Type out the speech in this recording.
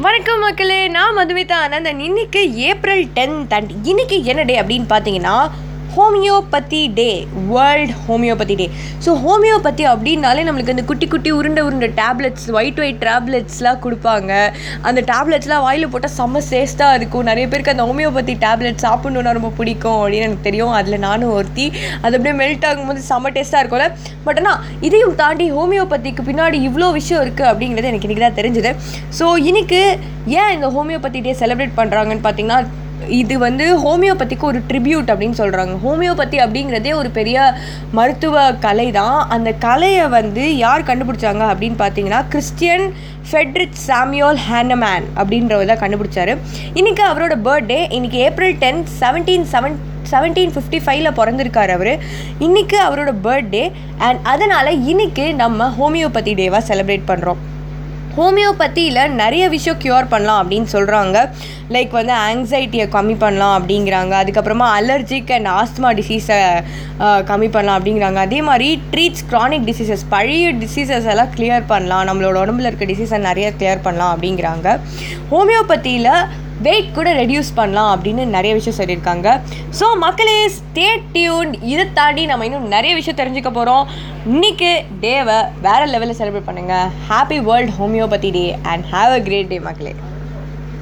வணக்கம் மக்களே நான் மதுமிதா ஆனந்தன் இன்னைக்கு ஏப்ரல் டென்த் அண்ட் இன்னைக்கு என்ன டே அப்படின்னு பார்த்தீங்கன்னா homeopathy day world homeopathy day so homeopathy அப்படின்னாலே நம்மளுக்கு அந்த குட்டி குட்டி உருண்டை உருண்டை டேப்லெட்ஸ் ஒயிட் ஒயிட் டேப்லெட்ஸ்லாம் கொடுப்பாங்க. அந்த டேப்லெட்ஸ்லாம் வாயில் போட்டால் செம்ம சேஸ்ட்டாக இருக்கும். நிறைய பேருக்கு அந்த ஹோமியோபதி டேப்லெட் சாப்பிடணுன்னா ரொம்ப பிடிக்கும் அப்படின்னு எனக்கு தெரியும். அதில் நானும் ஒருத்தி. அது அப்படியே மெல்ட் ஆகும்போது செம்ம டேஸ்ட்டாக இருக்கும்ல. பட் ஆனால் இதையும் தாண்டி ஹோமியோபதிக்கு பின்னாடி இவ்வளோ விஷயம் இருக்குது அப்படிங்கிறது எனக்கு இன்றைக்கி தான் தெரிஞ்சுது. ஸோ இன்றைக்கு ஏன் இந்த ஹோமியோபதி டே செலிப்ரேட் பண்ணுறாங்கன்னு பார்த்தீங்கன்னா இது வந்து ஹோமியோபதிக்கு ஒரு ட்ரிபியூட் அப்படின்னு சொல்கிறாங்க ஹோமியோபதி அப்படிங்கிறதே ஒரு பெரிய மருத்துவ கலை தான் அந்த கலையை வந்து யார் கண்டுபிடிச்சாங்க அப்படின்னு பார்த்தீங்கன்னா கிறிஸ்டியன் ஃபெட்ரிக் சாமியோல் ஹேனமேன் அப்படின்றவர் தான் கண்டுபிடிச்சாரு. இன்றைக்கி அவரோட பர்த்டே இன்றைக்கி April ten seventeen seven seventeen fifty ஃபைவ்ல பிறந்திருக்கார் அவர். இன்றைக்கி அவரோட பர்த்டே அண்ட் அதனால் இன்றைக்கி நம்ம ஹோமியோபதி டேவாக செலிப்ரேட் பண்ணுறோம் ஹோமியோபதியில் நிறைய விஷயம் க்யூர் பண்ணலாம் அப்படின்னு சொல்கிறாங்க லைக் வந்து ஆங்ஸைட்டியை கம்மி பண்ணலாம் அப்படிங்கிறாங்க. அதுக்கப்புறமா அலர்ஜிக் அண்ட் ஆஸ்துமா டிசீஸை கம்மி பண்ணலாம் அப்படிங்கிறாங்க. அதே மாதிரி ட்ரீட்ஸ் க்ரானிக் டிசீசஸ் பழைய டிசீசஸ் எல்லாம் கிளியர் பண்ணலாம். நம்மளோட உடம்புல இருக்க டிசீஸை நிறைய கிளியர் பண்ணலாம் அப்படிங்கிறாங்க. ஹோமியோபதியில் வெயிட் கூட ரெடியூஸ் பண்ணலாம் அப்படின்னு நிறைய விஷயம் சொல்லியிருக்காங்க. ஸோ மக்களே ஸ்டே டியூன் இதை தாண்டி நம்ம இன்னும் நிறைய விஷயம் தெரிஞ்சுக்க போகிறோம் இன்னைக்கு டேவை வேறு லெவலில் செலிப்ரேட் பண்ணுங்கள் happy world homeopathy day and have a great day மக்களே.